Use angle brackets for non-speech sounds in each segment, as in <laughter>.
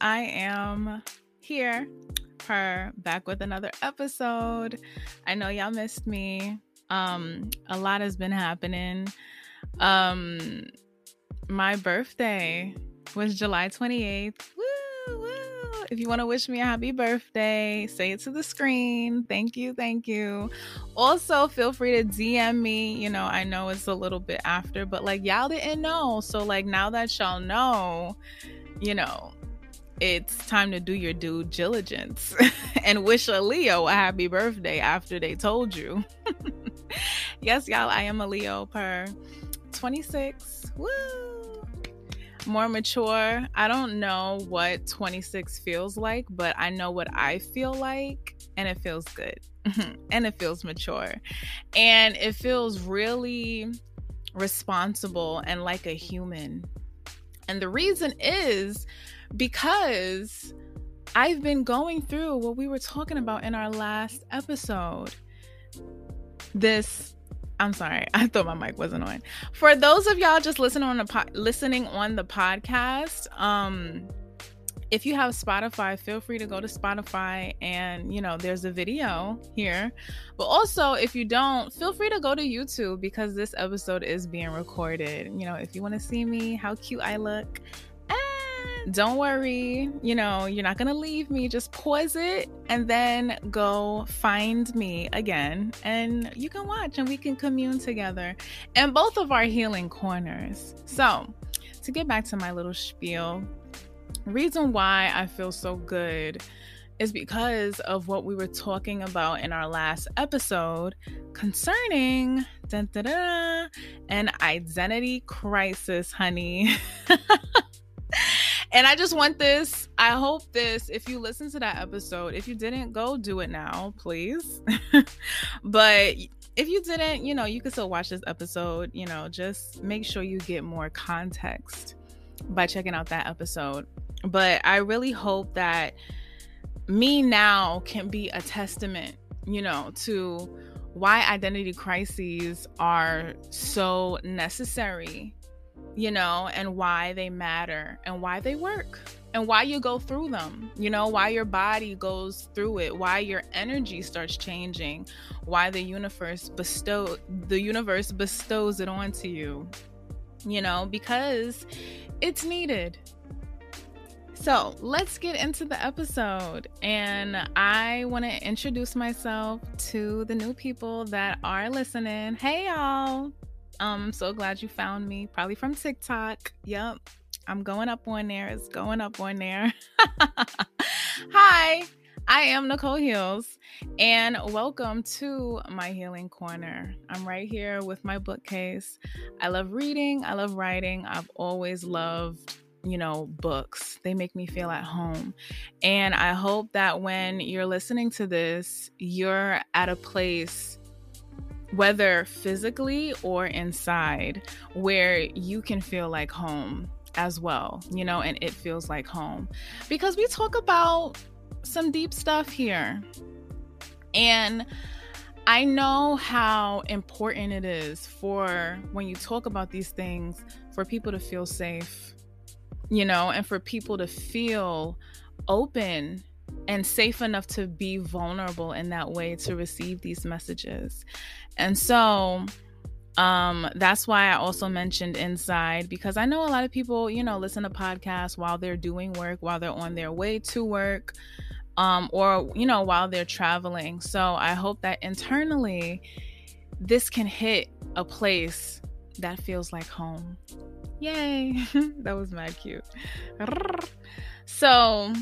I am here, her back with another episode. I know y'all missed me. Um, a lot has been happening. Um, my birthday was July 28th. Woo, woo. If you want to wish me a happy birthday, say it to the screen. Thank you, thank you. Also, feel free to DM me. You know, I know it's a little bit after, but like y'all didn't know. So, like, now that y'all know, you know, it's time to do your due diligence <laughs> and wish a Leo a happy birthday after they told you. <laughs> yes, y'all, I am a Leo per 26. Woo! More mature. I don't know what 26 feels like, but I know what I feel like, and it feels good. <laughs> and it feels mature. And it feels really responsible and like a human. And the reason is because I've been going through what we were talking about in our last episode. This I'm sorry, <laughs> I thought my mic wasn't on. For those of y'all just listening on the po- listening on the podcast, um if you have Spotify, feel free to go to Spotify and, you know, there's a video here. But also, if you don't, feel free to go to YouTube because this episode is being recorded. You know, if you want to see me, how cute I look, don't worry, you know, you're not to leave me. Just pause it and then go find me again. And you can watch and we can commune together in both of our healing corners. So, to get back to my little spiel, reason why I feel so good is because of what we were talking about in our last episode concerning dun, an identity crisis, honey. <laughs> and I just want this. I hope this, if you listen to that episode, if you didn't, go do it now, please. <laughs> but if you didn't, you know, you can still watch this episode. You know, just make sure you get more context by checking out that episode. But I really hope that me now can be a testament, you know, to why identity crises are so necessary you know, and why they matter and why they work and why you go through them, you know, why your body goes through it, why your energy starts changing, why the universe bestow the universe bestows it onto you. You know, because it's needed. So let's get into the episode. And I want to introduce myself to the new people that are listening. Hey, y'all. Um, I'm so glad you found me. Probably from TikTok. Yep. I'm going up on there. It's going up on there. <laughs> Hi, I am Nicole Heals, and welcome to my healing corner. I'm right here with my bookcase. I love reading, I love writing. I've always loved you know, books. They make me feel at home. And I hope that when you're listening to this, you're at a place whether physically or inside, where you can feel like home as well, you know, and it feels like home. Because we talk about some deep stuff here. And I know how important it is for when you talk about these things for people to feel safe, you know, and for people to feel open and safe enough to be vulnerable in that way to receive these messages. And so um that's why I also mentioned inside because I know a lot of people, you know, listen to podcasts while they're doing work, while they're on their way to work, um or you know, while they're traveling. So I hope that internally this can hit a place that feels like home. Yay. <laughs> that was mad cute. So,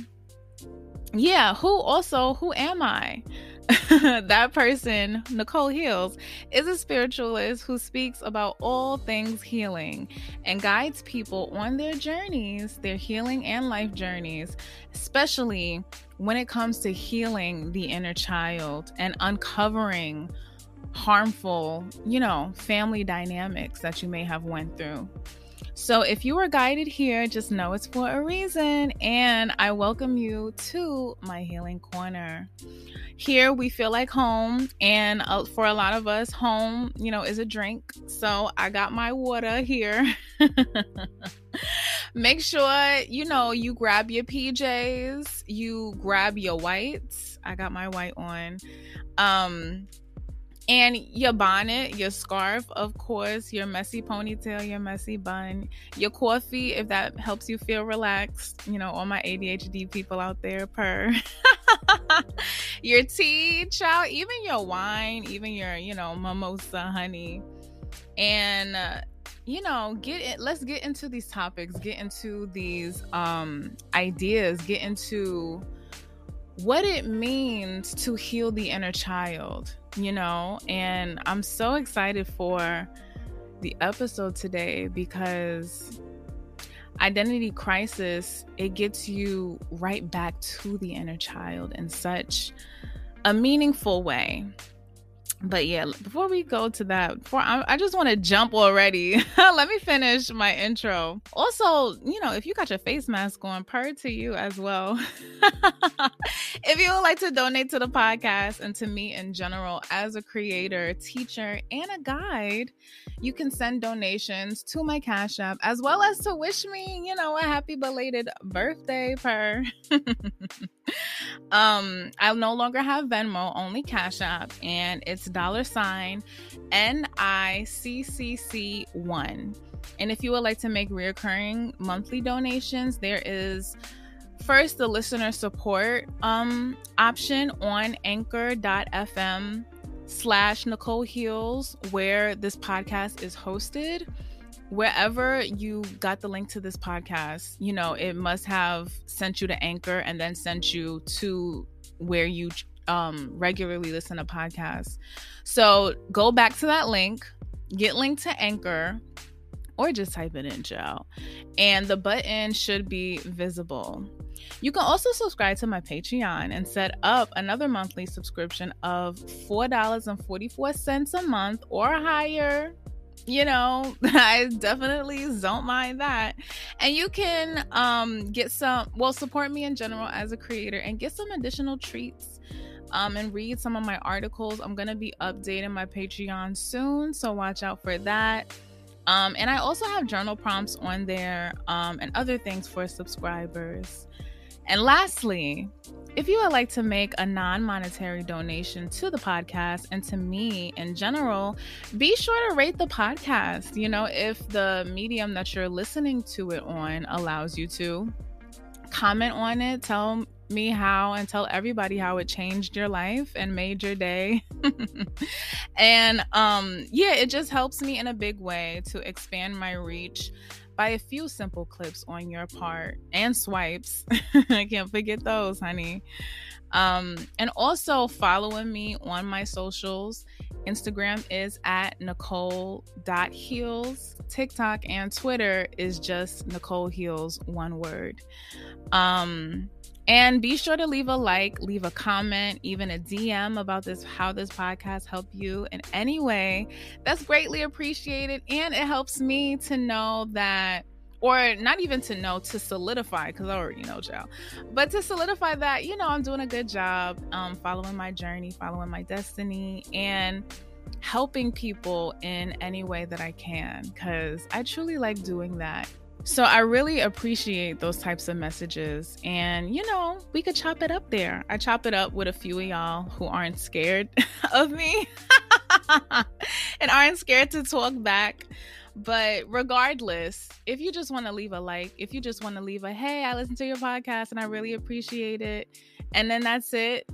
yeah, who also, who am I? <laughs> that person, Nicole Heals, is a spiritualist who speaks about all things healing and guides people on their journeys, their healing and life journeys, especially when it comes to healing the inner child and uncovering harmful, you know, family dynamics that you may have went through. So if you were guided here, just know it's for a reason. And I welcome you to my healing corner. Here we feel like home. And uh, for a lot of us, home, you know, is a drink. So I got my water here. <laughs> make sure you know you grab your PJs, you grab your whites. I got my white on. Um and your bonnet, your scarf, of course, your messy ponytail, your messy bun, your coffee, if that helps you feel relaxed. You know, all my ADHD people out there, per. <laughs> your tea, child, even your wine, even your, you know, mimosa, honey. And, uh, you know, get it. Let's get into these topics, get into these um, ideas, get into what it means to heal the inner child you know, and I'm so excited for the episode today because identity crisis it gets you right back to the inner child in such a meaningful way but yeah, before we go to that, before I, I just want to jump already. <laughs> Let me finish my intro. Also, you know, if you got your face mask on, per to you as well. <laughs> if you would like to donate to the podcast and to me in general as a creator, teacher, and a guide, you can send donations to my Cash App as well as to wish me, you know, a happy belated birthday, per. <laughs> um, I no longer have Venmo, only Cash App, and it's dollar sign NICCC1. And if you would like to make reoccurring monthly donations, there is first the listener support um, option on anchor.fm slash Nicole Heals, where this podcast is hosted. Wherever you got the link to this podcast, you know, it must have sent you to Anchor and then sent you to where you um, regularly listen to podcasts. So go back to that link, get linked to Anchor, or just type it in, Joe. And the button should be visible. You can also subscribe to my Patreon and set up another monthly subscription of $4.44 a month or higher. You know, <laughs> I definitely don't mind that. And you can um, get some, well, support me in general as a creator and get some additional treats um, and read some of my articles. I'm going to be updating my Patreon soon, so watch out for that. Um, and I also have journal prompts on there um, and other things for subscribers. And lastly, if you would like to make a non monetary donation to the podcast and to me in general, be sure to rate the podcast. You know, if the medium that you're listening to it on allows you to, comment on it, tell me how and tell everybody how it changed your life and made your day. <laughs> and um yeah, it just helps me in a big way to expand my reach by a few simple clips on your part and swipes. <laughs> I can't forget those, honey. Um and also following me on my socials. Instagram is at Nicole.heals. TikTok and Twitter is just Nicole Heals, one word. Um, and be sure to leave a like, leave a comment, even a DM about this, how this podcast helped you in any way. That's greatly appreciated. And it helps me to know that, or not even to know, to solidify, because I already know, Joe, but to solidify that, you know, I'm doing a good job um, following my journey, following my destiny, and helping people in any way that I can, because I truly like doing that. So I really appreciate those types of messages. And, you know, we could chop it up there. I chop it up with a few of y'all who aren't scared <laughs> of me <laughs> and aren't scared to talk back. But regardless, if you just want to leave a like, if you just want to leave a hey, I listened to your podcast and I really appreciate it. And then that's it.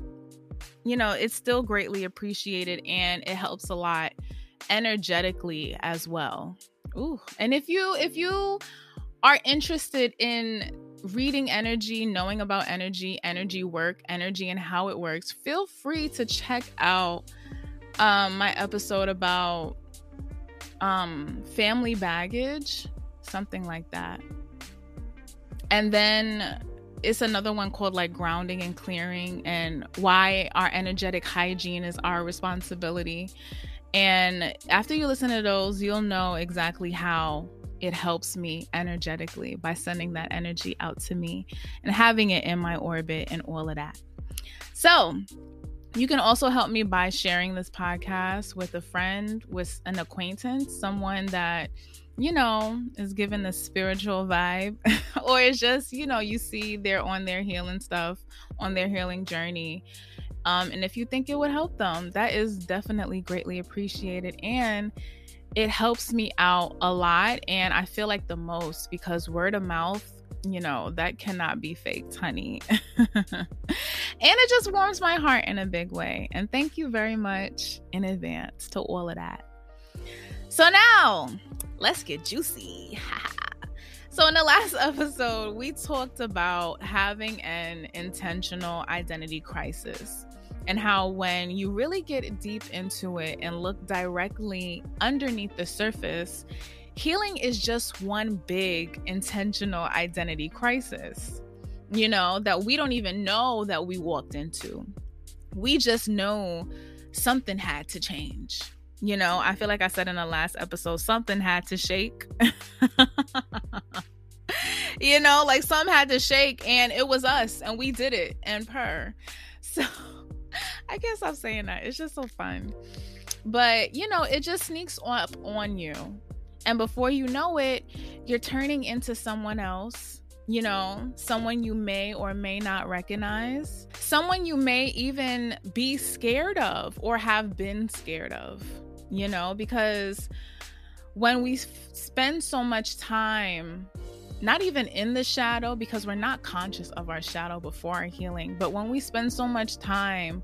You know, it's still greatly appreciated and it helps a lot energetically as well. Ooh. And if you if you are interested in reading energy, knowing about energy, energy work, energy and how it works, feel free to check out um, my episode about um, family baggage, something like that. And then it's another one called like grounding and clearing and why our energetic hygiene is our responsibility. And after you listen to those, you'll know exactly how it helps me energetically by sending that energy out to me and having it in my orbit and all of that. So, you can also help me by sharing this podcast with a friend, with an acquaintance, someone that you know, is given the spiritual vibe, <laughs> or it's just, you know, you see they're on their healing stuff, on their healing journey. Um, and if you think it would help them, that is definitely greatly appreciated. And it helps me out a lot. And I feel like the most because word of mouth, you know, that cannot be faked, honey. <laughs> and it just warms my heart in a big way. And thank you very much in advance to all of that. So now let's get juicy. <laughs> so, in the last <laughs> episode, we talked about having an intentional identity crisis and how, when you really get deep into it and look directly underneath the surface, healing is just one big intentional identity crisis, you know, that we don't even know that we walked into. We just know something had to change you know, I feel like I said in the last episode, something had to shake. <laughs> you know, like some had to shake, and it was us, and we did it, and per. <laughs> So <laughs> I guess I'm saying that. It's just so fun. But, you know, it just sneaks up on you. And before you know it, you're turning into someone else you know, someone you may or may not recognize, someone you may even be scared of or have been scared of you know, because when we spend so much time not even in the shadow because we're not conscious of our shadow before our healing, but when we spend so much time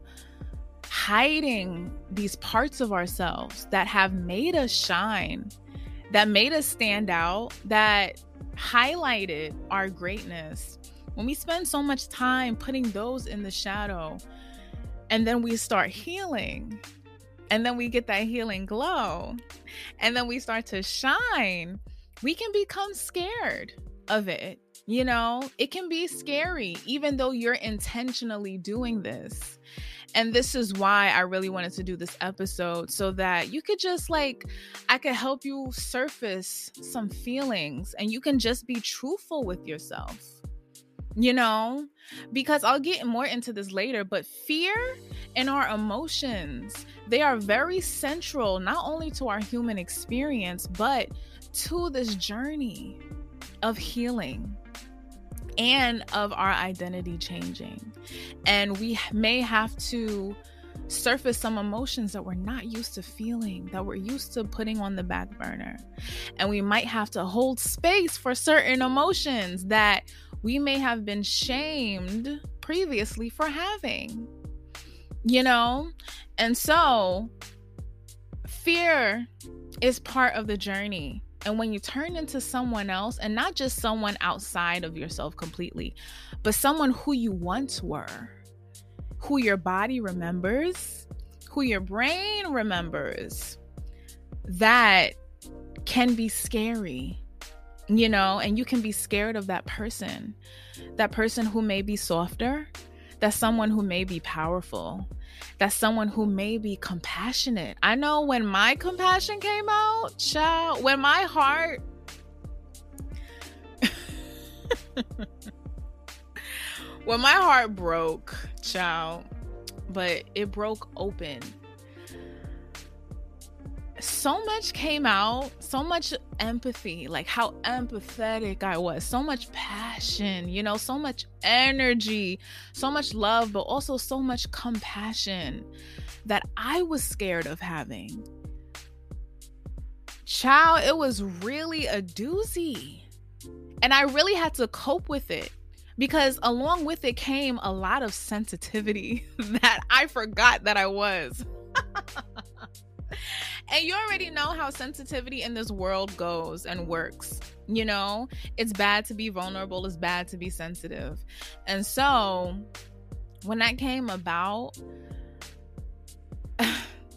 hiding these parts of ourselves that have made us shine, that made us stand out, that highlighted our greatness, when we spend so much time putting those in the shadow and then we start healing, and then we get that healing glow and then we start to shine we can become scared of it you know? It can be scary even though you're intentionally doing this. And this is why I really wanted to do this episode so that you could just like, I could help you surface some feelings and you can just be truthful with yourself you know? Because i'll get more into this later but fear and our emotions they are very central not only to our human experience but to this journey of healing and of our identity changing and we may have to surface some emotions that we're not used to feeling, that we're used to putting on the back burner. And we might have to hold space for certain emotions that we may have been shamed previously for having. You know? And so, fear is part of the journey. And when you turn into someone else, and not just someone outside of yourself completely, but someone who you once were, who your body remembers, who your brain remembers, that can be scary you know, and you can be scared of that person, that person who may be softer, that someone who may be powerful, that's someone who may be compassionate. I know when my compassion came out, child, when my heart. <laughs> when my heart broke, child, but it broke open so much came out, so much empathy, like how empathetic I was, so much passion, you know, so much energy, so much love, but also so much compassion that I was scared of having. Child, it was really a doozy. And I really had to cope with it because along with it came a lot of sensitivity <laughs> that I forgot that I was. <laughs> And you already know how sensitivity in this world goes and works. You know, it's bad to be vulnerable, it's bad to be sensitive. And so when that came about, <sighs>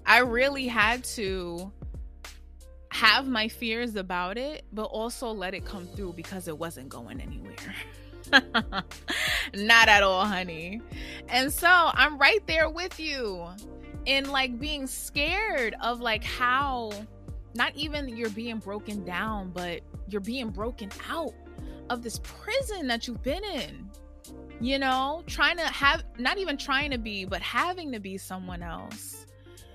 I really had to have my fears about it, but also let it come through because it wasn't going anywhere. <laughs> Not at all, honey. And so I'm right there with you and like being scared of like how not even you're being broken down, but you're being broken out of this prison that you've been in. You know, trying to have not even trying to be, but having to be someone else.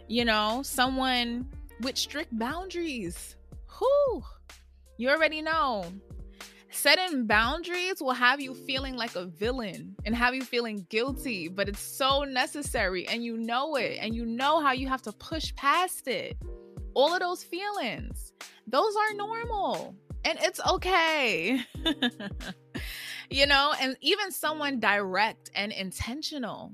You know, someone with strict boundaries. Who? You already know. Setting boundaries will have you feeling like a villain and have you feeling guilty, but it's so necessary and you know it and you know how you have to push past it. All of those feelings, those are normal and it's okay. <laughs> you know, and even someone direct and intentional.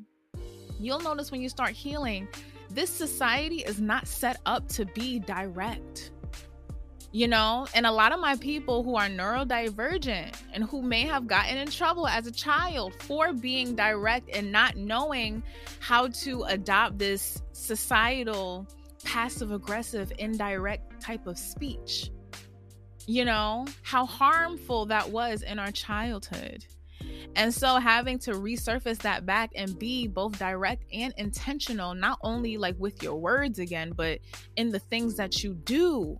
You'll notice when you start healing, this society is not set up to be direct you know? And a lot of my people who are neurodivergent and who may have gotten in trouble as a child for being direct and not knowing how to adopt this societal passive aggressive indirect type of speech. You know? How harmful that was in our childhood. And so having to resurface that back and be both direct and intentional not only like with your words again but in the things that you do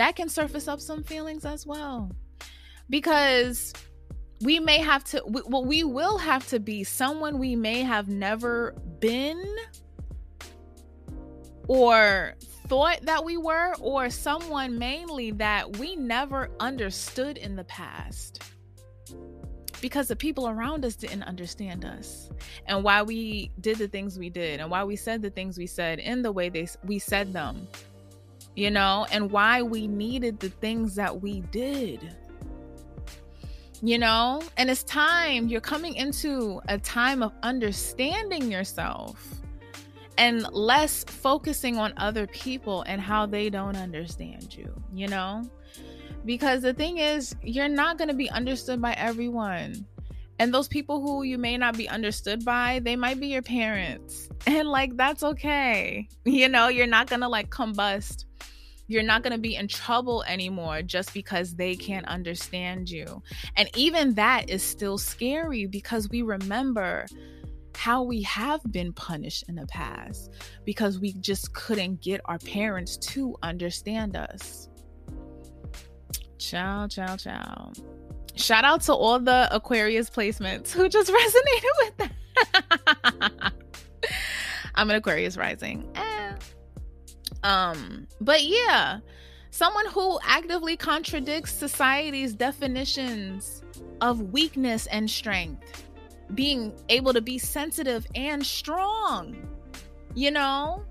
that can surface up some feelings as well. Because we may have to, well, we will have to be someone we may have never been or thought that we were, or someone mainly that we never understood in the past because the people around us didn't understand us and why we did the things we did and why we said the things we said in the way they we said them you know, and why we needed the things that we did. You know, and it's time you're coming into a time of understanding yourself and less focusing on other people and how they don't understand you, you know? Because the thing is, you're not going to be understood by everyone. And those people who you may not be understood by, they might be your parents. <laughs> And like, that's okay. You know, you're not to like combust you're not to be in trouble anymore just because they can't understand you. And even that is still scary because we remember how we have been punished in the past because we just couldn't get our parents to understand us. Ciao, ciao, ciao. Shout out to all the Aquarius placements who just <laughs> resonated with that. I'm an Aquarius rising. Um, but yeah, someone who actively contradicts society's definitions of weakness and strength, being able to be sensitive and strong, you know,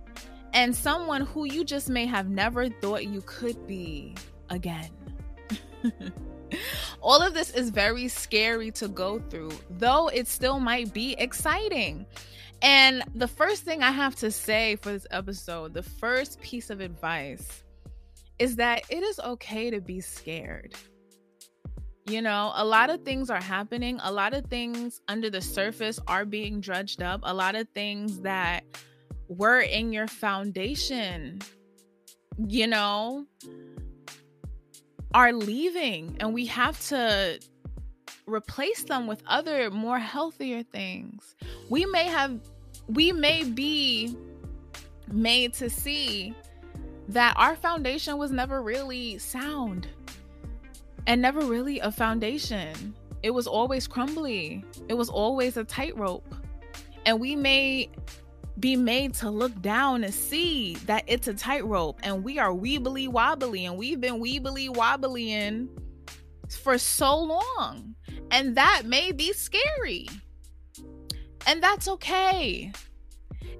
and someone who you just may have never thought you could be again. <laughs> All of this is very scary to go through, though it still might be exciting. And the first thing I have to say for this episode, the first piece of advice is that it is okay to be scared. You know, a lot of things are happening, a lot of things under the surface are being dredged up, a lot of things that were in your foundation, you know, are leaving, and we have to replace them with other more healthier things. We may have we may be made to see that our foundation was never really sound and never really a foundation. It was always crumbly. It was always a tightrope. And we may be made to look down and see that it's a tightrope and we are weebly wobbly and we've been weebly wobblying for so long. And that may be scary. And that's okay.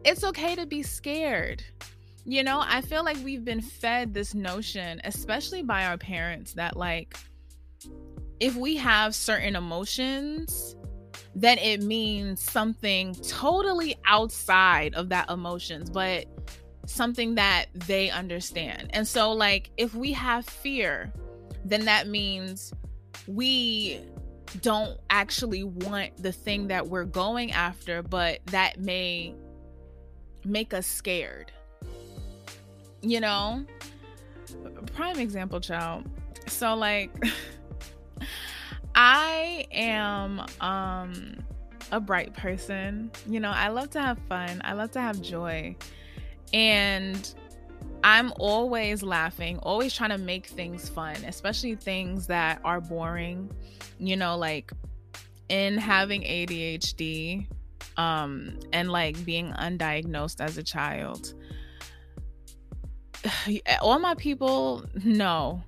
It's okay to be scared. You know, I feel like we've been fed this notion, especially by our parents, that like if we have certain emotions, then it means something totally outside of that emotions, but something that they understand. And so, like, if we have fear, then that means we don't actually want the thing that we're going after, but that may make us scared. You know? Prime example, child. So like <laughs> I am um a bright person. You know, I love to have fun. I love to have joy. And I'm always laughing, always trying to make things fun, especially things that are boring. You know, like in having ADHD um and like being undiagnosed as a child. <sighs> All my people know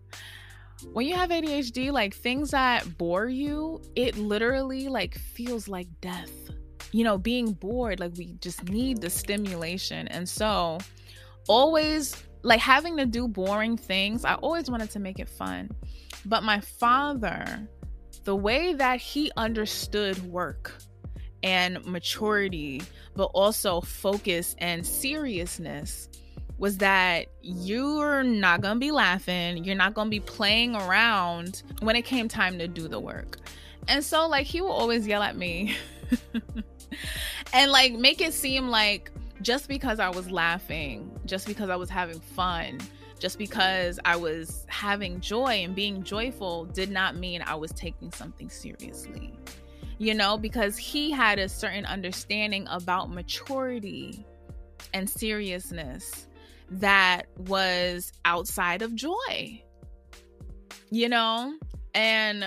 when you have ADHD, like things that bore you, it literally like feels like death. You know, being bored, like we just need the stimulation. And so, always like having to do boring things, I always wanted to make it fun. But my father, the way that he understood work and maturity, but also focus and seriousness was that you're not going to be laughing, you're not going to be playing around when it came time to do the work. And so like he will always yell at me <laughs> and like make it seem like just because I was laughing, just because I was having fun, just because I was having joy and being joyful did not mean I was taking something seriously. You know, because he had a certain understanding about maturity and seriousness that was outside of joy. You know? And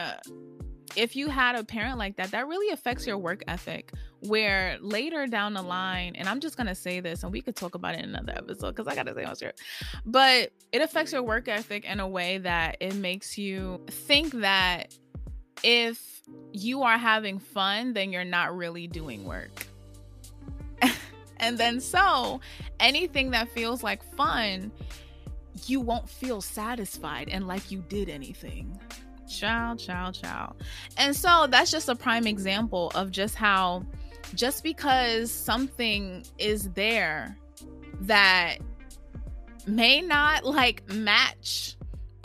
if you had a parent like that, that really affects your work ethic. Where later down the line, and I'm just gonna say this, and we could talk about it in another episode because I gotta say my script, but it affects your work ethic in a way that it makes you think that if you are having fun, then you're not really doing work. And then so anything that feels like fun, you won't feel satisfied and like you did anything. Child, child, child. And so that's just a prime example of just how just because something is there that may not like match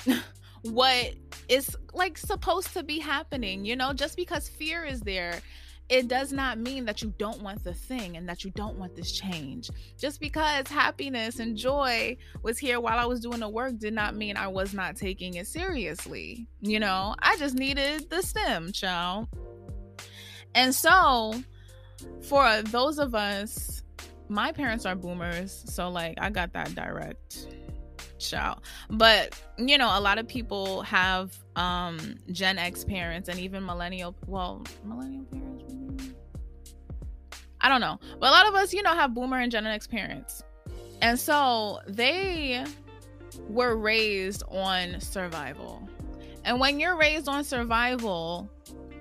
<laughs> what is like supposed to be happening, you know, just because fear is there it does not mean that you don't want the thing and that you don't want this change. Just because happiness and joy was here while I was doing the work did not mean I was not taking it seriously. You know, I just needed the stem, child. And so, for those of us, my parents are boomers, so like I got that direct child. But you know, a lot of people have um Gen X parents and even millennial well, millennial parents I don't know. But a lot of us, you know, have boomer and Gen X parents. And so they were raised on survival. And when you're raised on survival,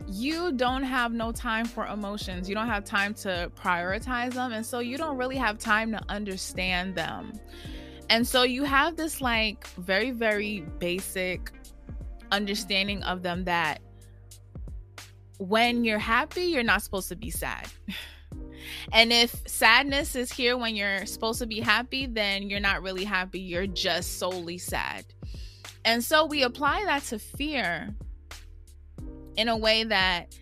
you don't have no time for emotions. You don't have time to prioritize them. And so you don't really have time to understand them. And so you have this like very, very basic understanding of them that when you're happy, you're not supposed to be sad. <laughs> And if sadness is here when you're supposed to be happy, then you're not really happy. You're just solely sad. And so we apply that to fear in a way that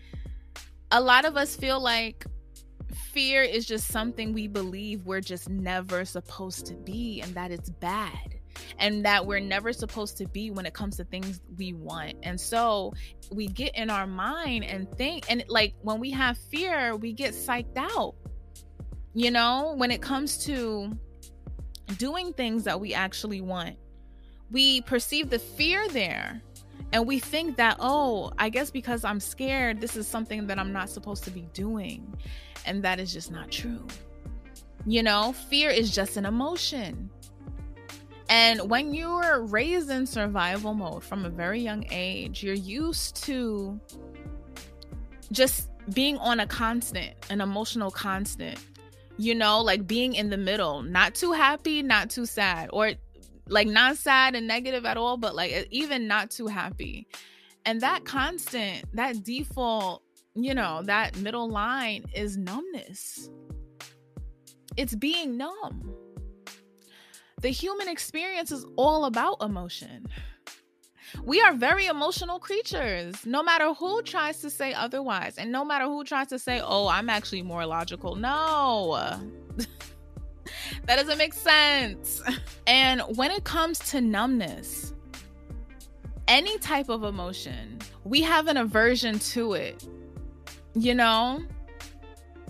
a lot of us feel like fear is just something we believe we're just never supposed to be and that it's bad and that we're never supposed to be when it comes to things we want. And so we get in our mind and think, and like when we have fear, we get psyched out. You know, when it comes to doing things that we actually want, we perceive the fear there. And we think that, oh, I guess because I'm scared, this is something that I'm not supposed to be doing. And that is just not true. You know, fear is just an emotion. And when you're raised in survival mode from a very young age, you're used to just being on a constant, an emotional constant, you know, like being in the middle, not too happy, not too sad, or like not sad and negative at all, but like even not too happy. And that constant, that default, you know, that middle line is numbness. It's being numb the human experience is all about emotion. We are very emotional creatures, no matter who tries to say otherwise, and no matter who tries to say, oh, I'm actually more logical. No, <laughs> that doesn't make sense. And when it comes to numbness, any type of emotion, we have an aversion to it. You know?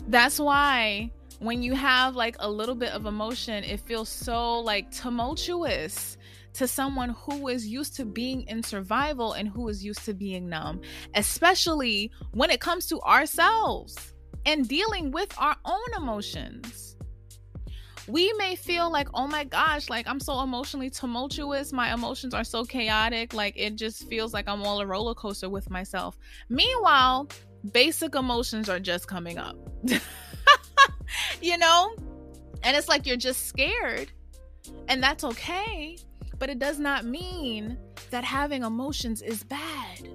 That's why when you have like a little bit of emotion, it feels so like tumultuous to someone who is used to being in survival and who is used to being numb, especially when it comes to ourselves and dealing with our own emotions. we may feel like, oh my gosh, like I'm so emotionally tumultuous. My emotions are so chaotic. Like it just feels like I'm all a roller coaster with myself. Meanwhile, basic emotions are just coming up. <laughs> you know? And it's like you're just scared. And that's okay. But it does not mean that having emotions is bad.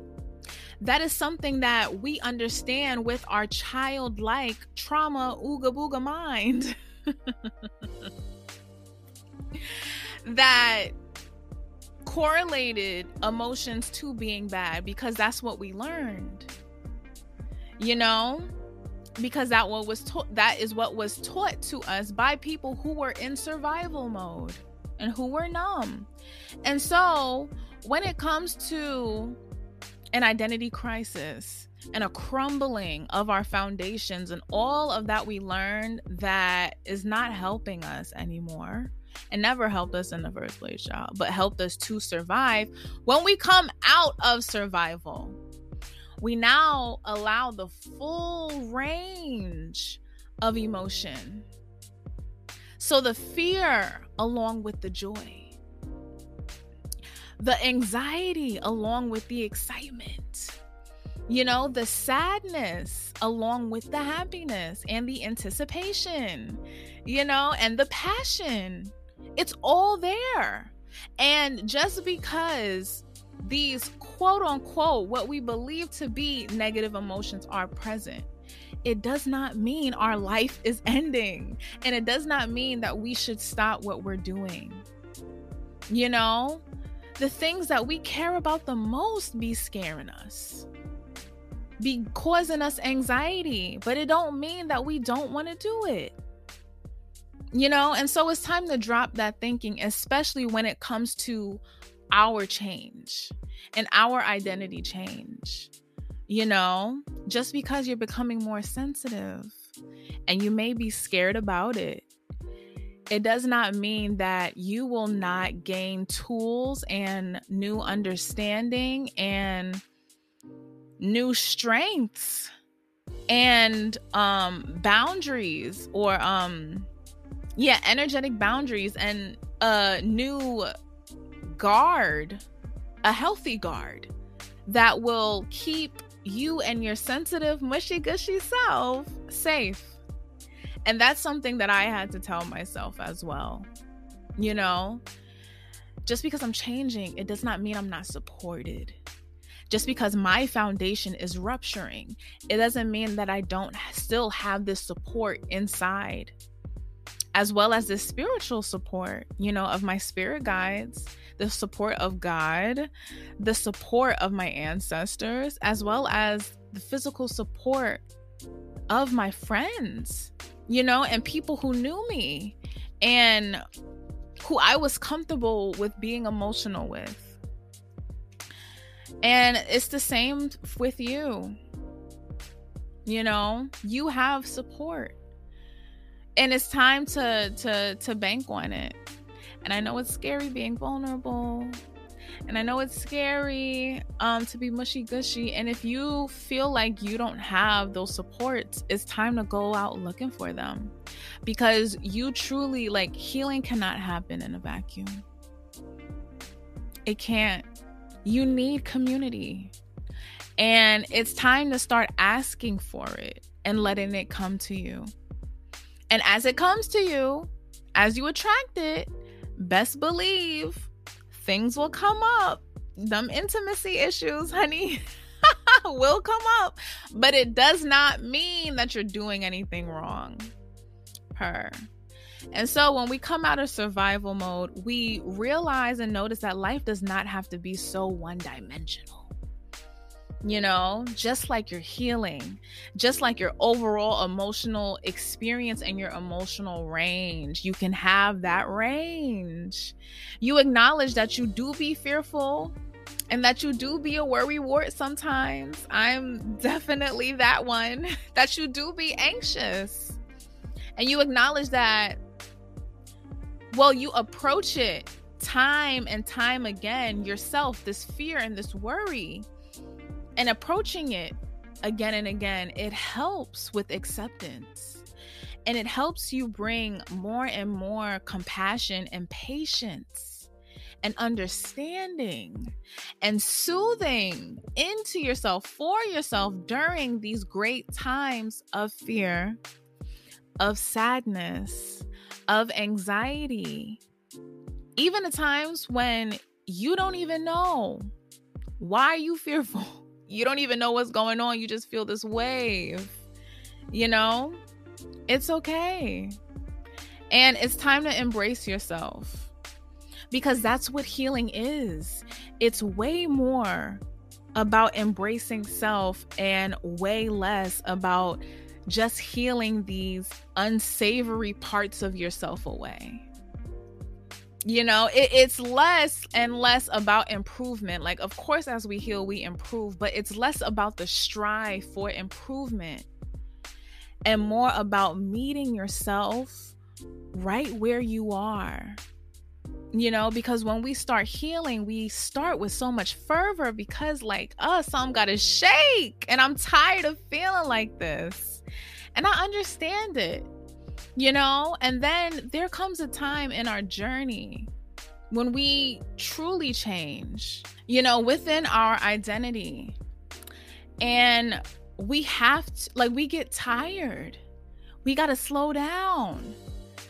That is something that we understand with our childlike trauma ooga booga mind. <laughs> that correlated emotions to being bad because that's what we learned. You know? Because that what was taught that is what was taught to us by people who were in survival mode and who were numb. And so, when it comes to an identity crisis and a crumbling of our foundations and all of that we learned that is not helping us anymore and never helped us in the first place, y'all, but helped us to survive. When we come out of survival, we now allow the full range of emotion. So the fear, along with the joy, the anxiety along with the excitement, you know, the sadness along with the happiness and the anticipation, you know, and the passion. It's all there. And just because these quote unquote, what we believe to be negative emotions are present, it does not mean our life is <laughs> ending. And it does not mean that we should stop what we're doing. You know, the things that we care about the most be scaring us be causing us anxiety but it don't mean that we don't want to do it you know and so it's time to drop that thinking especially when it comes to our change and our identity change you know? Just because you're becoming more sensitive and you may be scared about it it does not mean that you will not gain tools and new understanding and new strengths and um boundaries or um yeah energetic boundaries and a new guard a healthy guard that will keep you and your sensitive mushy gushy self safe and that's something that I had to tell myself as well. You know, just because I'm changing, it does not mean I'm not supported. Just because my foundation is rupturing, it doesn't mean that I don't still have this support inside, as well as this spiritual support, you know, of my spirit guides, the support of God, the support of my ancestors, as well as the physical support of my friends you know, and people who knew me and who I was comfortable with being emotional with. And it's the same with you. You know, you have support. And it's time to to to bank on it. And I know it's scary being vulnerable and I know it's scary um, to be mushy gushy. And if you feel like you don't have those supports, it's time to go out looking for them because you truly like healing cannot happen in a vacuum. It can't. You need community. And it's time to start asking for it and letting it come to you. And as it comes to you, as you attract it, best believe things will come up. Them intimacy issues, honey, <laughs> will come up. But it does not mean that you're doing anything wrong. Her. And so when we come out of survival mode, we realize and notice that life does not have to be so one dimensional you know, just like your healing, just like your overall emotional experience and your emotional range. You can have that range. You acknowledge that you do be fearful and that you do be a worry wart sometimes. I'm definitely that one, <laughs> that you do be anxious. And you acknowledge that, well, you approach it time and time again yourself, this fear and this worry and approaching it again and again, it helps with acceptance. And it helps you bring more and more compassion and patience and understanding and soothing into yourself for yourself during these great times of fear, of sadness, of anxiety, even the times when you don't even know why you fearful <laughs> you don't even know what's going on. You just feel this wave you know? It's okay. And it's time to embrace yourself because that's what healing is. It's way more about embracing self and way less about just healing these unsavory parts of yourself away you know it, it's less and less about improvement. Like of course as we heal we improve but it's less about the strive for improvement and more about meeting yourself right where you are. You know because when we start healing we start with so much fervor because like uh some gotta shake and i'm tired of feeling like this. And i understand it you know? And then there comes a time in our journey when we truly change, you know, within our identity. And we have to, like, we get tired. We got to slow down,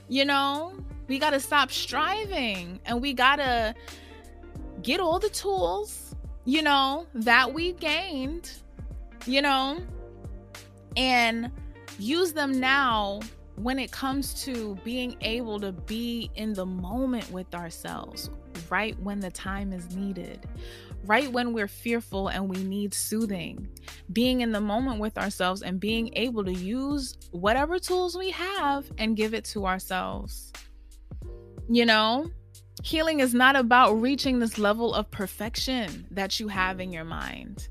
you know? We got to stop striving and we got to get all the tools, you know, that we gained, you know, and use them now when it comes to being able to be in the moment with ourselves, right when the time is needed, right when we're fearful and we need soothing, being in the moment with ourselves and being able to use whatever tools we have and give it to ourselves. You know, healing is not about reaching this level of perfection that you have in your mind.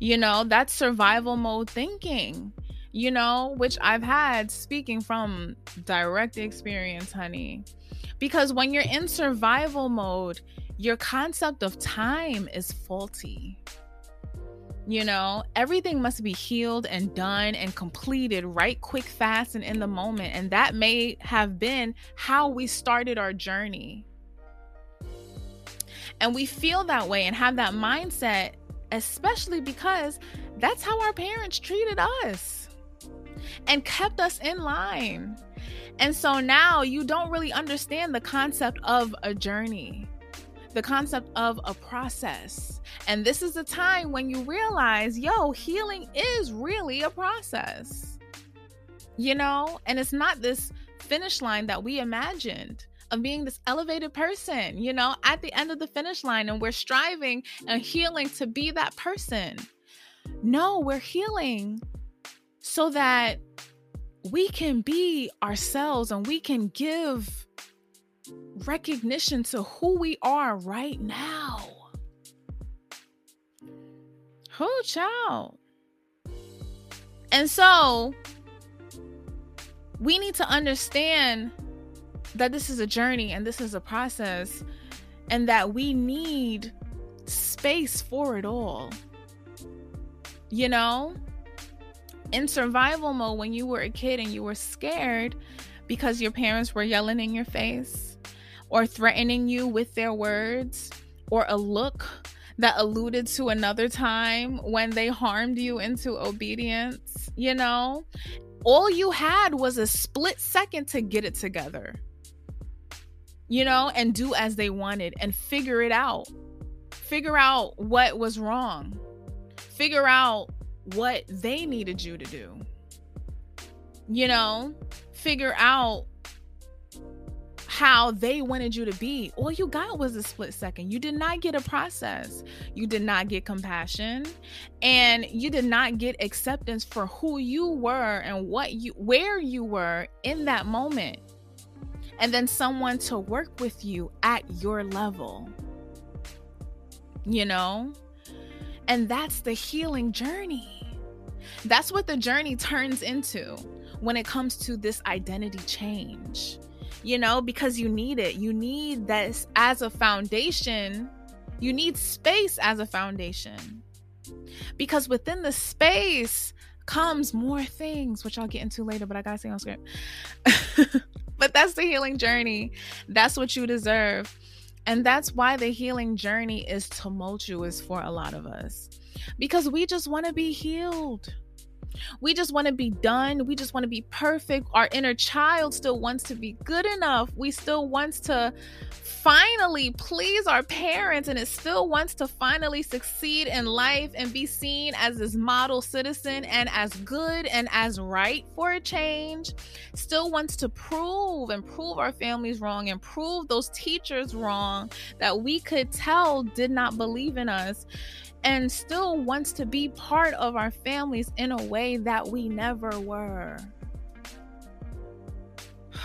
You know, that's survival mode thinking you know, which I've had speaking from direct experience, honey. Because when you're in survival mode, your concept of time is faulty. You know, everything must be healed and done and completed right quick, fast, and in the moment. And that may have been how we started our journey. And we feel that way and have that mindset, especially because that's how our parents treated us and kept us in line. And so now you don't really understand the concept of a journey, the concept of a process. And this is the time when you realize, yo, healing is really a process. You know, and it's not this finish line that we imagined of being this elevated person, you know, at the end of the finish line, and we're striving and healing to be that person. No, we're healing so that we can be ourselves and we can give recognition to who we are right now. Who child? And so we need to understand that this is a journey and this is a process and that we need space for it all. You know? In survival mode when you were a kid and you were scared because your parents were yelling in your face or threatening you with their words or a look that alluded to another time when they harmed you into obedience, you know? All you had was a split second to get it together, you know, and do as they wanted and figure it out. Figure out what was wrong. Figure out what they needed you to do. You know, figure out how they wanted you to be. All you got was a split second. You did not get a process. You did not get compassion and you did not get acceptance for who you were and what you where you were in that moment. And then someone to work with you at your level. You know? And that's the healing journey. That's what the journey turns into when it comes to this identity change. You know, because you need it. You need this as a foundation. You need space as a foundation. Because within the space, comes more things, which I'll get into later, but I gotta say on script. <laughs> but that's the healing journey. That's what you deserve. And that's why the healing journey is tumultuous for a lot of us because we just want to be healed. We just want to be done. We just want to be perfect. Our inner child still wants to be good enough. We still wants to finally please our parents and it still wants to finally succeed in life and be seen as this model citizen and as good and as right for a change. Still wants to prove and prove our families wrong and prove those teachers wrong that we could tell did not believe in us and still wants to be part of our families in a way that we never were. <sighs>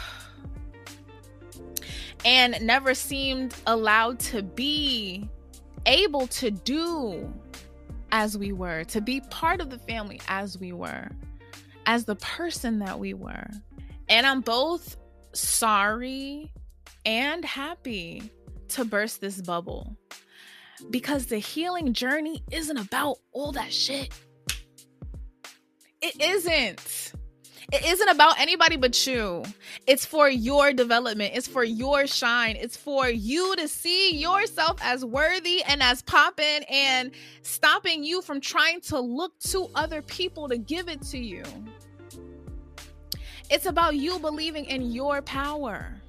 and never seemed allowed to be able to do as we were, to be part of the family as we were, as the person that we were. And I'm both sorry and happy to burst this bubble because the healing journey isn't about all that shit. It isn't. It isn't about anybody but you. It's for your development. It's for your shine. It's for you to see yourself as worthy and as popping and stopping you from trying to look to other people to give it to you. It's about you believing in your power.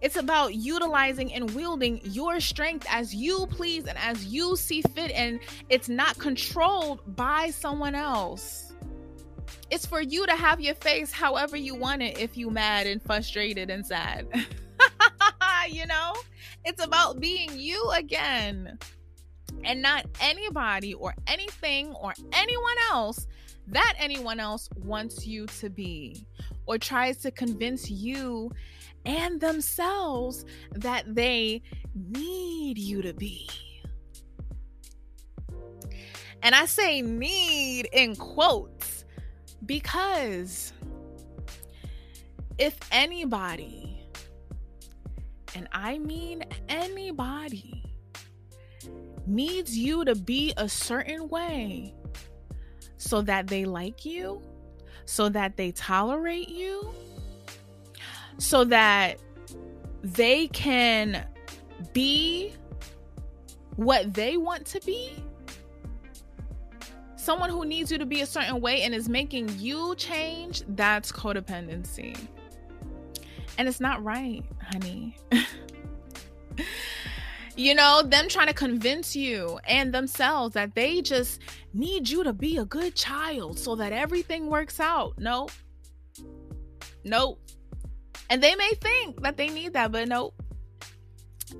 It's about utilizing and wielding your strength as you please and as you see fit, and it's not controlled by someone else. It's for you to have your face however you want it if you mad and frustrated and sad. <laughs> you know? It's about being you again. And not anybody or anything or anyone else that anyone else wants you to be or tries to convince you and themselves that they need you to be. And I say need in quotes because if anybody, and I mean anybody, needs you to be a certain way so that they like you, so that they tolerate you, so that they can be what they want to be. Someone who needs you to be a certain way and is making you change, that's codependency. And it's not right, honey. <laughs> you know, them trying to convince you and themselves that they just need you to be a good child so that everything works out. Nope. Nope. And they may think that they need that, but nope.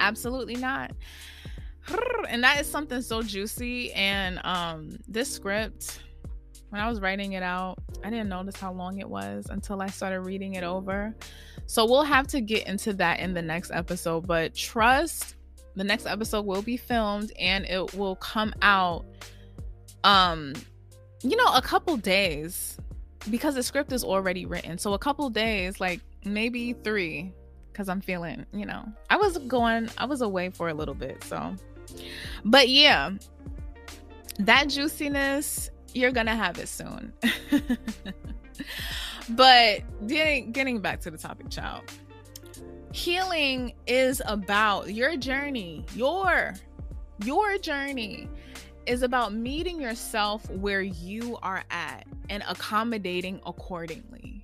Absolutely not. And that is something so juicy. And um this script, when I was writing it out, I didn't notice how long it was until I started reading it over. So we'll have to get into that in the next episode. But trust the next episode will be filmed and it will come out um you know a couple days because the script is already written so a couple days like maybe three because I'm feeling, you know, I was going, I was away for a little bit. So, but yeah, that juiciness, you're gonna have it soon. <laughs> but getting getting back to the topic, child. Healing is about your journey, your your journey is about meeting yourself where you are at and accommodating accordingly.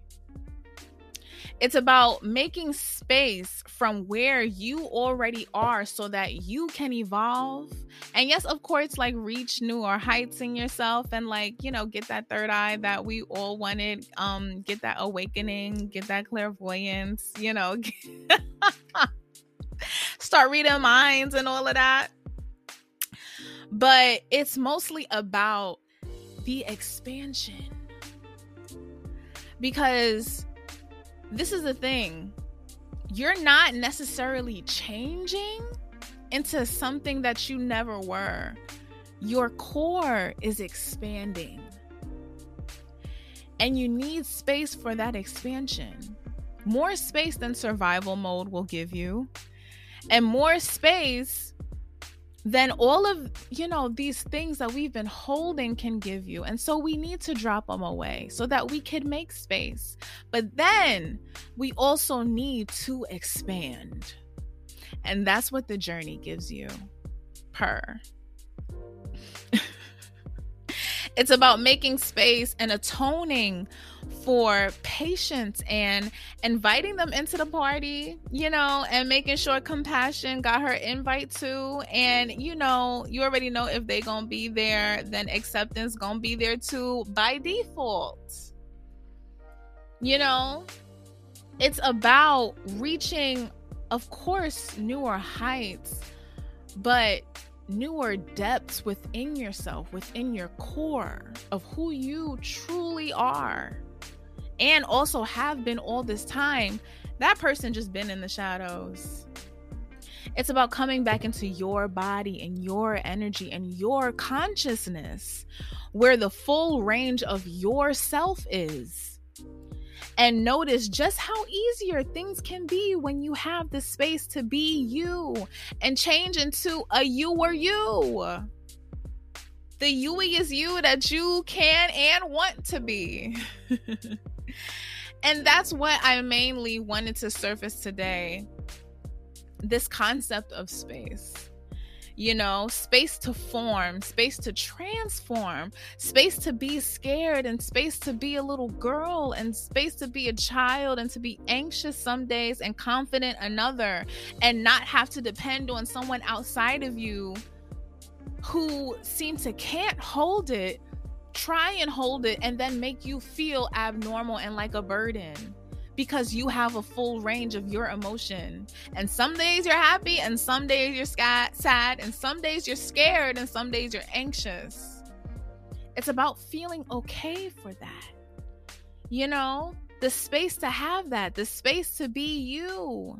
It's about making space from where you already are so that you can evolve. And yes, of course, like reach newer heights in yourself and like, you know, get that third eye that we all wanted, um, get that awakening, get that clairvoyance, you know, <laughs> start reading minds and all of that. But it's mostly about the expansion. Because this is the thing you're not necessarily changing into something that you never were. Your core is expanding. And you need space for that expansion. More space than survival mode will give you, and more space then all of you know these things that we've been holding can give you. And so we need to drop them away so that we can make space. But then we also need to expand. And that's what the journey gives you per <laughs> it's about making space and atoning for patience and inviting them into the party, you know, and making sure compassion got her invite too. And you know, you already know if they gonna be there, then acceptance gonna be there too by default. You know, it's about reaching, of course, newer heights, but newer depths within yourself, within your core of who you truly are and also have been all this time, that person just been in the shadows. It's about coming back into your body and your energy and your consciousness where the full range of yourself is. And notice just how easier things can be when you have the space to be you and change into a you or you. The you is you that you can and want to be. <laughs> and that's what I mainly wanted to surface today this concept of space. You know, space to form, space to transform, space to be scared, and space to be a little girl, and space to be a child, and to be anxious some days and confident another, and not have to depend on someone outside of you who seems to can't hold it try and hold it and then make you feel abnormal and like a burden because you have a full range of your emotion. And some days you're happy, and some days you're sad, and some days you're scared, and some days you're anxious. It's about feeling okay for that. You know, the space to have that, the space to be you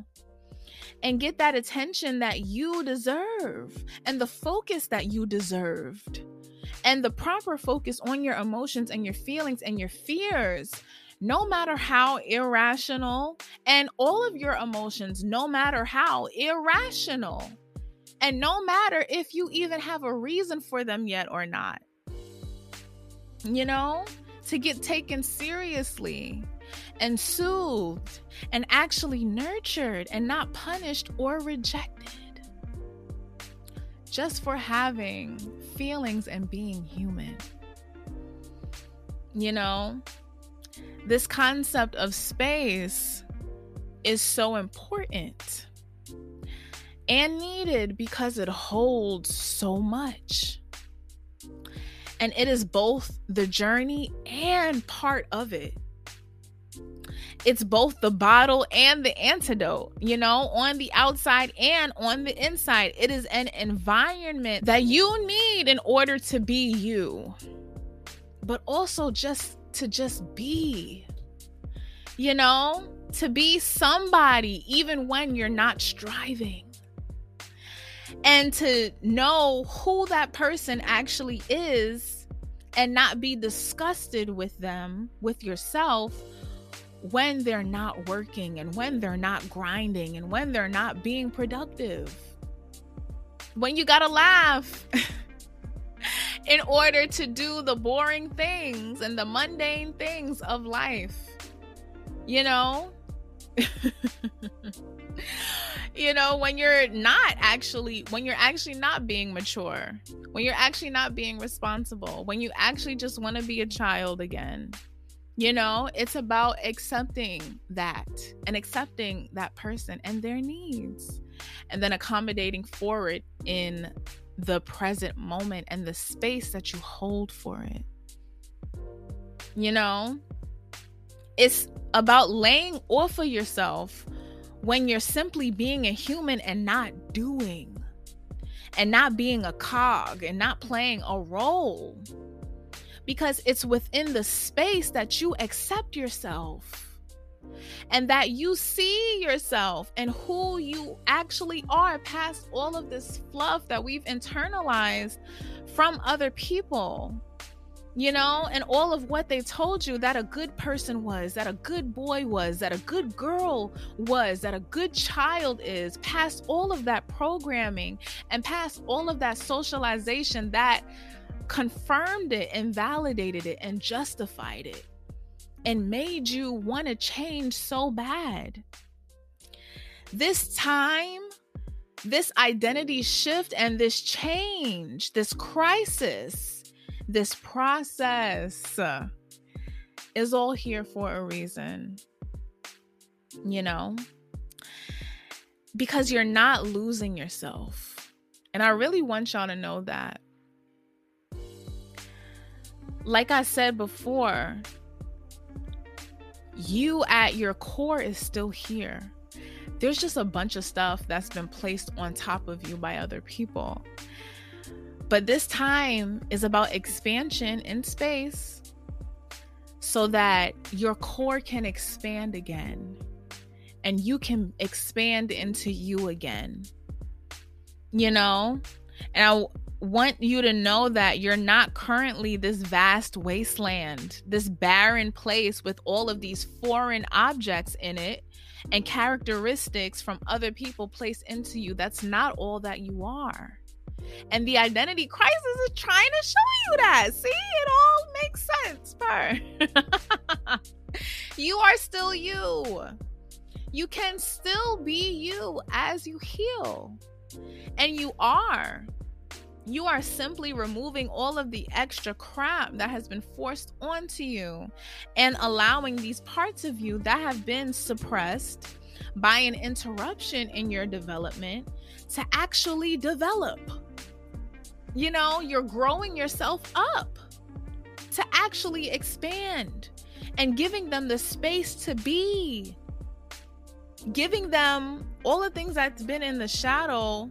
and get that attention that you deserve and the focus that you deserved and the proper focus on your emotions and your feelings and your fears no matter how irrational, and all of your emotions, no matter how irrational, and no matter if you even have a reason for them yet or not. You know, to get taken seriously and soothed and actually nurtured and not punished or rejected just for having feelings and being human. You know, this concept of space is so important and needed because it holds so much. And it is both the journey and part of it it's both the bottle and the antidote, you know, on the outside and on the inside. It is an environment that you need in order to be you, but also just to just be, you know, to be somebody even when you're not striving. And to know who that person actually is and not be disgusted with them, with yourself when they're not working and when they're not grinding and when they're not being productive. When you gotta laugh <laughs> in order to do the boring things and the mundane things of life. You know? <laughs> you know, when you're not actually, when you're actually not being mature, when you're actually not being responsible, when you actually just want to be a child again you know, it's about accepting that and accepting that person and their needs and then accommodating for it in the present moment and the space that you hold for it. You know, it's about laying off of yourself when you're simply being a human and not doing and not being a cog and not playing a role because it's within the space that you accept yourself and that you see yourself and who you actually are past all of this fluff that we've internalized from other people. you know, and all of what they told you that a good person was, that a good boy was, that a good girl was, that a good child is, past all of that programming and past all of that socialization that confirmed it and validated it and justified it and made you want to change so bad. This time, this identity shift and this change, this crisis, this process uh, is all here for a reason. You know? Because you're not losing yourself. And I really want y'all to know that. Like I said before, you at your core is still here. There's just a bunch of stuff that's been placed on top of you by other people. But this time is about expansion in space so that your core can expand again and you can expand into you again. You know? And I want you to know that you're not currently this vast wasteland, this barren place with all of these foreign objects in it and characteristics from other people placed into you. That's not all that you are. And the identity crisis is trying to show you that. See, it all makes sense, per. <laughs> you are still you. You can still be you as you heal. And you are. You are simply removing all of the extra crap that has been forced onto you and allowing these parts of you that have been suppressed by an interruption in your development to actually develop. You know, you're growing yourself up to actually expand and giving them the space to be. Giving them all the things that's been in the shadow,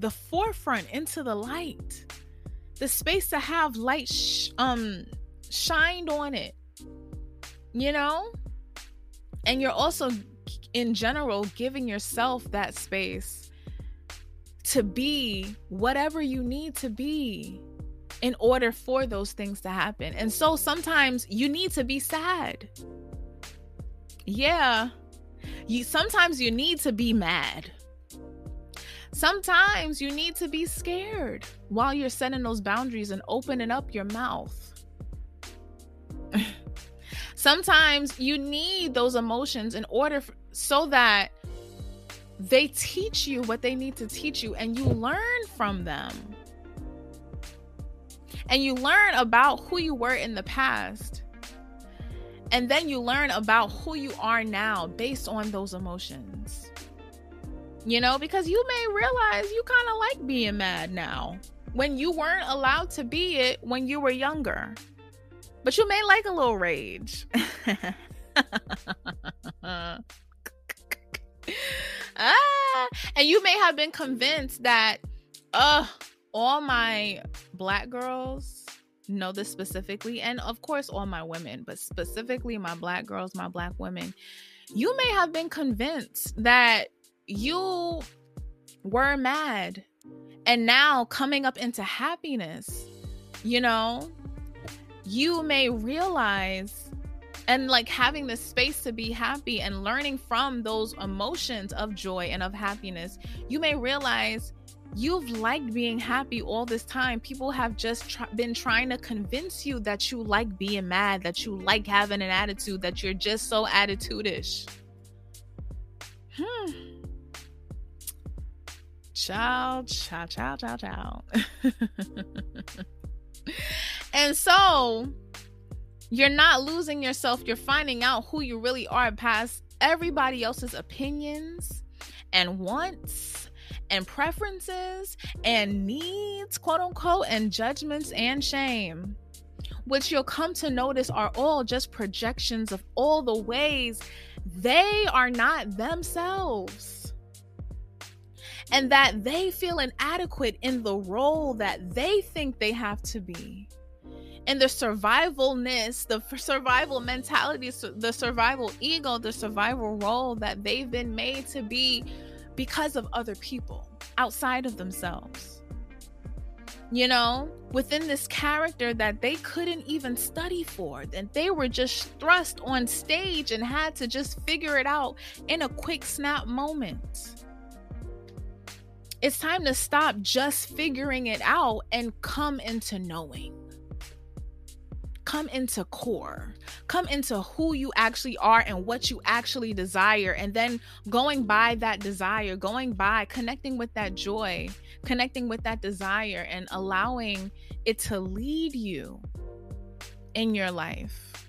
the forefront into the light. The space to have light sh- um shined on it. You know? And you're also in general giving yourself that space to be whatever you need to be in order for those things to happen. And so sometimes you need to be sad. Yeah. You sometimes you need to be mad. Sometimes you need to be scared while you're setting those boundaries and opening up your mouth. <laughs> sometimes you need those emotions in order for, so that they teach you what they need to teach you and you learn from them. And you learn about who you were in the past. And then you learn about who you are now based on those emotions. You know, because you may realize you kind of like being mad now when you weren't allowed to be it when you were younger. But you may like a little rage. <laughs> ah, and you may have been convinced that, uh, all my black girls know this specifically, and of course, all my women, but specifically my black girls, my black women, you may have been convinced that you were mad and now coming up into happiness, you know, you may realize and like having the space to be happy and learning from those emotions of joy and of happiness, you may realize you've liked being happy all this time. People have just tr- been trying to convince you that you like being mad, that you like having an attitude, that you're just so attitude-ish. Hmm. Ciao, ciao, ciao, ciao. and so you're not losing yourself. You're finding out who you really are past everybody else's opinions and wants and preferences and needs, quote unquote, and judgments and shame, which you'll come to notice are all just projections of all the ways they are not themselves. And that they feel inadequate in the role that they think they have to be and the survivalness, the survival mentality, the survival ego, the survival role that they've been made to be because of other people outside of themselves. you know, within this character that they couldn't even study for, that they were just thrust on stage and had to just figure it out in a quick snap moment. It's time to stop just figuring it out and come into knowing come into core, come into who you actually are and what you actually desire. And then going by that desire, going by connecting with that joy, connecting with that desire, and allowing it to lead you in your life.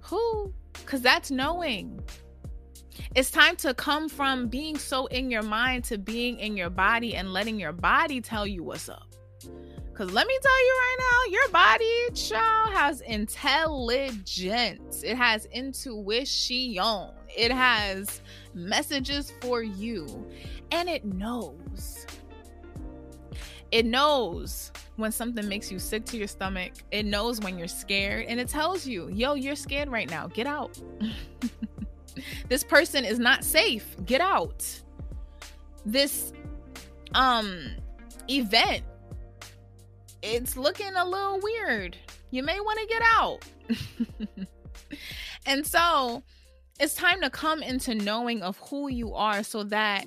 Who? Because that's knowing. It's time to come from being so in your mind to being in your body and letting your body tell you what's up. Because let me tell you right now, your body, child, has intelligence. It has intuition. It has messages for you. And it knows. It knows when something makes you sick to your stomach. It knows when you're scared. And it tells you, yo, you're scared right now. Get out. <laughs> this person is not safe. Get out. This um event it's looking a little weird. You may want to get out. <laughs> and so it's time to come into knowing of who you are so that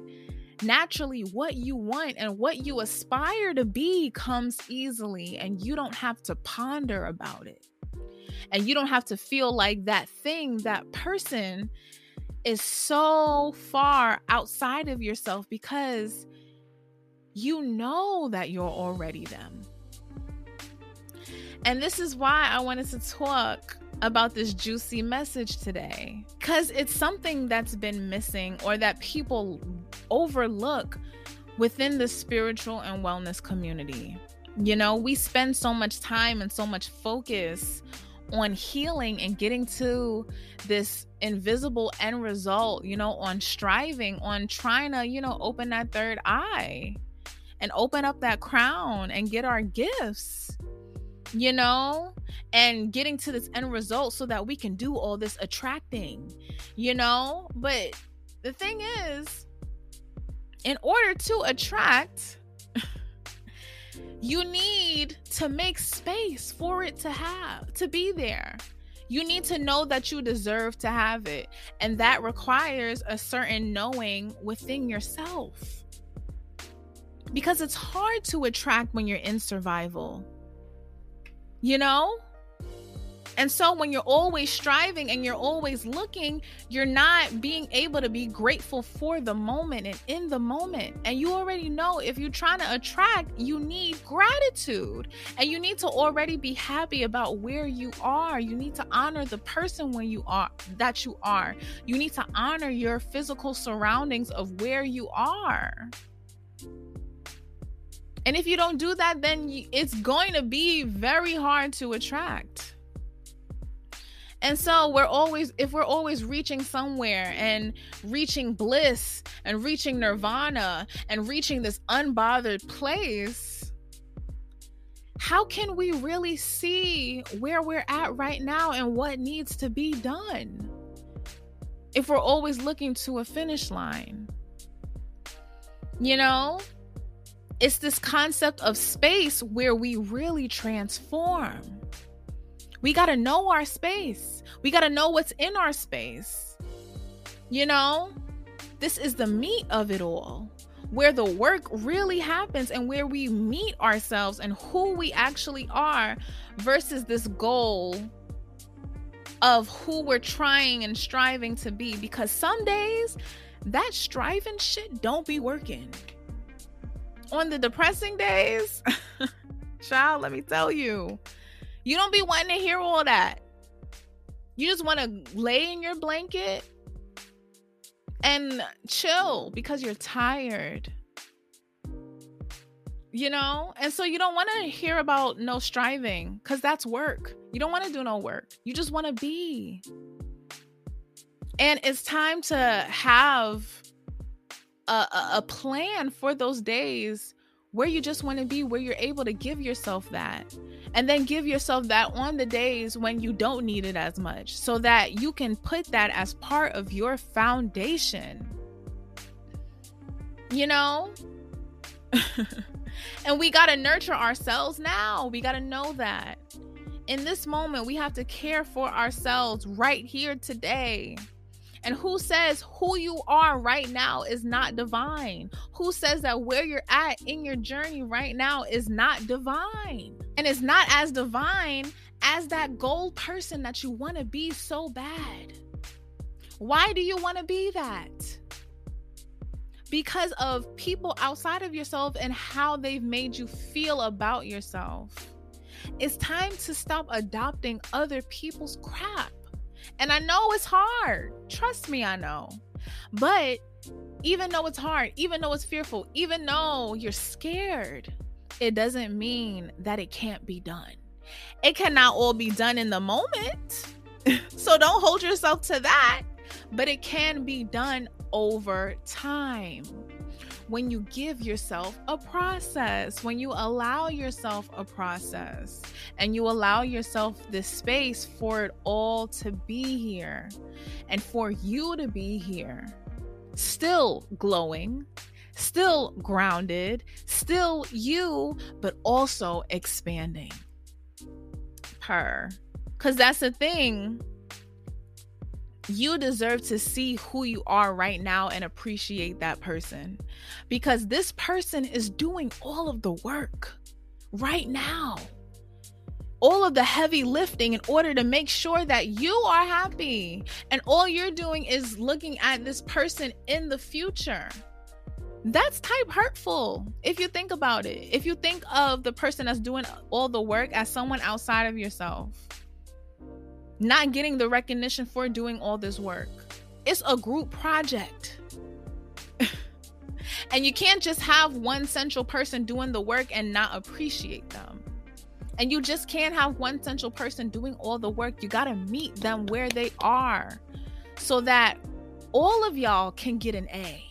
naturally what you want and what you aspire to be comes easily and you don't have to ponder about it. And you don't have to feel like that thing, that person is so far outside of yourself because you know that you're already them. And this is why I wanted to talk about this juicy message today because it's something that's been missing or that people overlook within the spiritual and wellness community. You know, we spend so much time and so much focus on healing and getting to this invisible end result, you know, on striving, on trying to, you know, open that third eye and open up that crown and get our gifts you know, and getting to this end result so that we can do all this attracting, you know. But the thing is, in order to attract, you need to make space for it to have, to be there. You need to know that you deserve to have it. And that requires a certain knowing within yourself. Because it's hard to attract when you're in survival you know? And so when you're always striving and you're always looking, you're not being able to be grateful for the moment and in the moment. And you already know if you're trying to attract, you need gratitude. And you need to already be happy about where you are. You need to honor the person when you are that you are. You need to honor your physical surroundings of where you are. And if you don't do that, then it's going to be very hard to attract. And so we're always, if we're always reaching somewhere and reaching bliss and reaching nirvana and reaching this unbothered place, how can we really see where we're at right now and what needs to be done if we're always looking to a finish line? You know? It's this concept of space where we really transform. We got to know our space. We got to know what's in our space. You know, this is the meat of it all, where the work really happens and where we meet ourselves and who we actually are versus this goal of who we're trying and striving to be. Because some days that striving shit don't be working on the depressing days, <laughs> child, let me tell you, you don't be wanting to hear all that. You just want to lay in your blanket and chill because you're tired. You know? And so you don't want to hear about no striving because that's work. You don't want to do no work. You just want to be. And it's time to have a, a plan for those days where you just want to be, where you're able to give yourself that. And then give yourself that on the days when you don't need it as much so that you can put that as part of your foundation. You know? <laughs> And we got to nurture ourselves now. We got to know that. In this moment, we have to care for ourselves right here today. And who says who you are right now is not divine? Who says that where you're at in your journey right now is not divine? And it's not as divine as that goal person that you want to be so bad. Why do you want to be that? Because of people outside of yourself and how they've made you feel about yourself. It's time to stop adopting other people's crap. And I know it's hard. Trust me, I know. But even though it's hard, even though it's fearful, even though you're scared, it doesn't mean that it can't be done. It cannot all be done in the moment. <laughs> so don't hold yourself to that, but it can be done over time when you give yourself a process, when you allow yourself a process, and you allow yourself this space for it all to be here and for you to be here, still glowing, still grounded, still you, but also expanding. Her. Because that's the thing you deserve to see who you are right now and appreciate that person because this person is doing all of the work right now. All of the heavy lifting in order to make sure that you are happy. And all you're doing is looking at this person in the future. That's type hurtful if you think about it. If you think of the person that's doing all the work as someone outside of yourself not getting the recognition for doing all this work. It's a group project. <laughs> and you can't just have one central person doing the work and not appreciate them. And you just can't have one central person doing all the work. You got to meet them where they are so that all of y'all can get an A.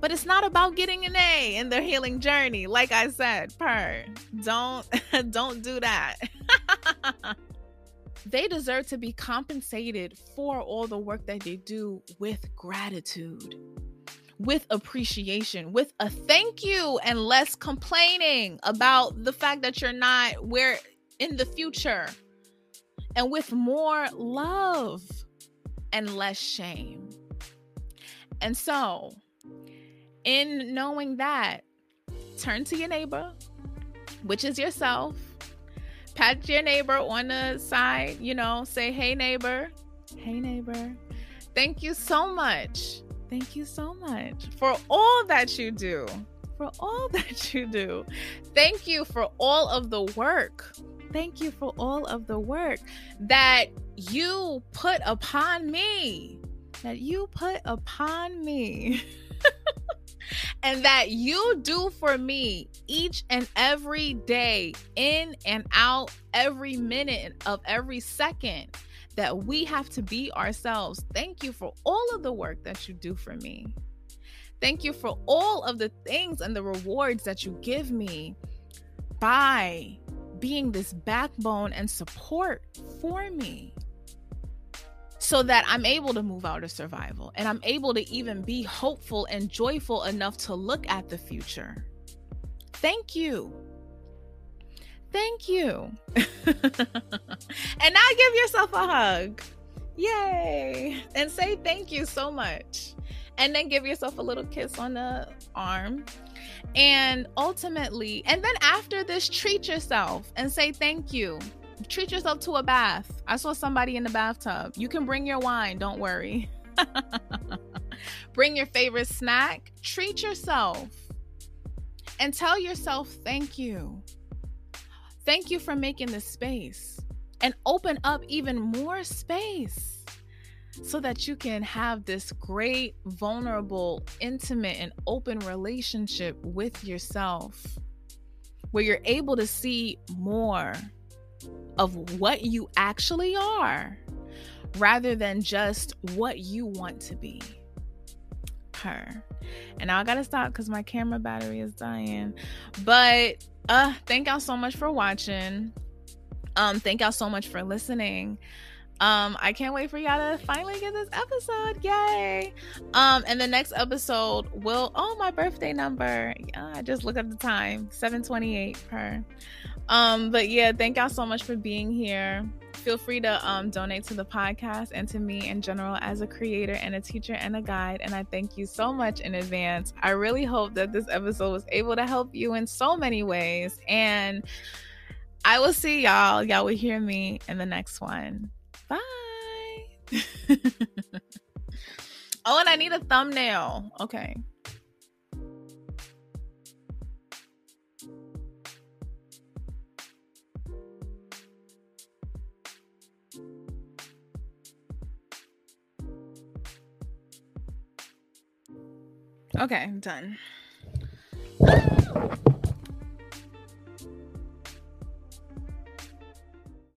But it's not about getting an A in their healing journey. Like I said, per don't <laughs> don't do that. <laughs> they deserve to be compensated for all the work that they do with gratitude, with appreciation, with a thank you, and less complaining about the fact that you're not where in the future, and with more love and less shame. And so, in knowing that, turn to your neighbor, which is yourself, pat your neighbor on the side, you know, say, hey, neighbor. Hey, neighbor. Thank you so much. Thank you so much for all that you do. For all <laughs> that you do. Thank you for all of the work. Thank you for all of the work that you put upon me. That you put upon me. <laughs> and that you do for me each and every day, in and out, every minute of every second, that we have to be ourselves. Thank you for all of the work that you do for me. Thank you for all of the things and the rewards that you give me by being this backbone and support for me so that I'm able to move out of survival and I'm able to even be hopeful and joyful enough to look at the future. Thank you. Thank you. <laughs> and now give yourself a hug. Yay. And say thank you so much. And then give yourself a little kiss on the arm. And ultimately, and then after this, treat yourself and say thank you treat yourself to a bath. I saw somebody in the bathtub. You can bring your wine, don't worry. <laughs> bring your favorite snack. Treat yourself and tell yourself thank you. Thank you for making this space and open up even more space so that you can have this great, vulnerable, intimate, and open relationship with yourself where you're able to see more of what you actually are rather than just what you want to be. Her. And now I gotta stop because my camera battery is dying. But uh thank y'all so much for watching. Um, thank y'all so much for listening. Um, I can't wait for y'all to finally get this episode. Yay! Um, and the next episode will oh my birthday number. Yeah, I just look at the time, 728 per. Um, but yeah, thank y'all so much for being here. Feel free to um, donate to the podcast and to me in general as a creator and a teacher and a guide. And I thank you so much in advance. I really hope that this episode was able to help you in so many ways. And I will see y'all. Y'all will hear me in the next one. Bye. <laughs> oh, and I need a thumbnail. Okay. Okay, I'm done.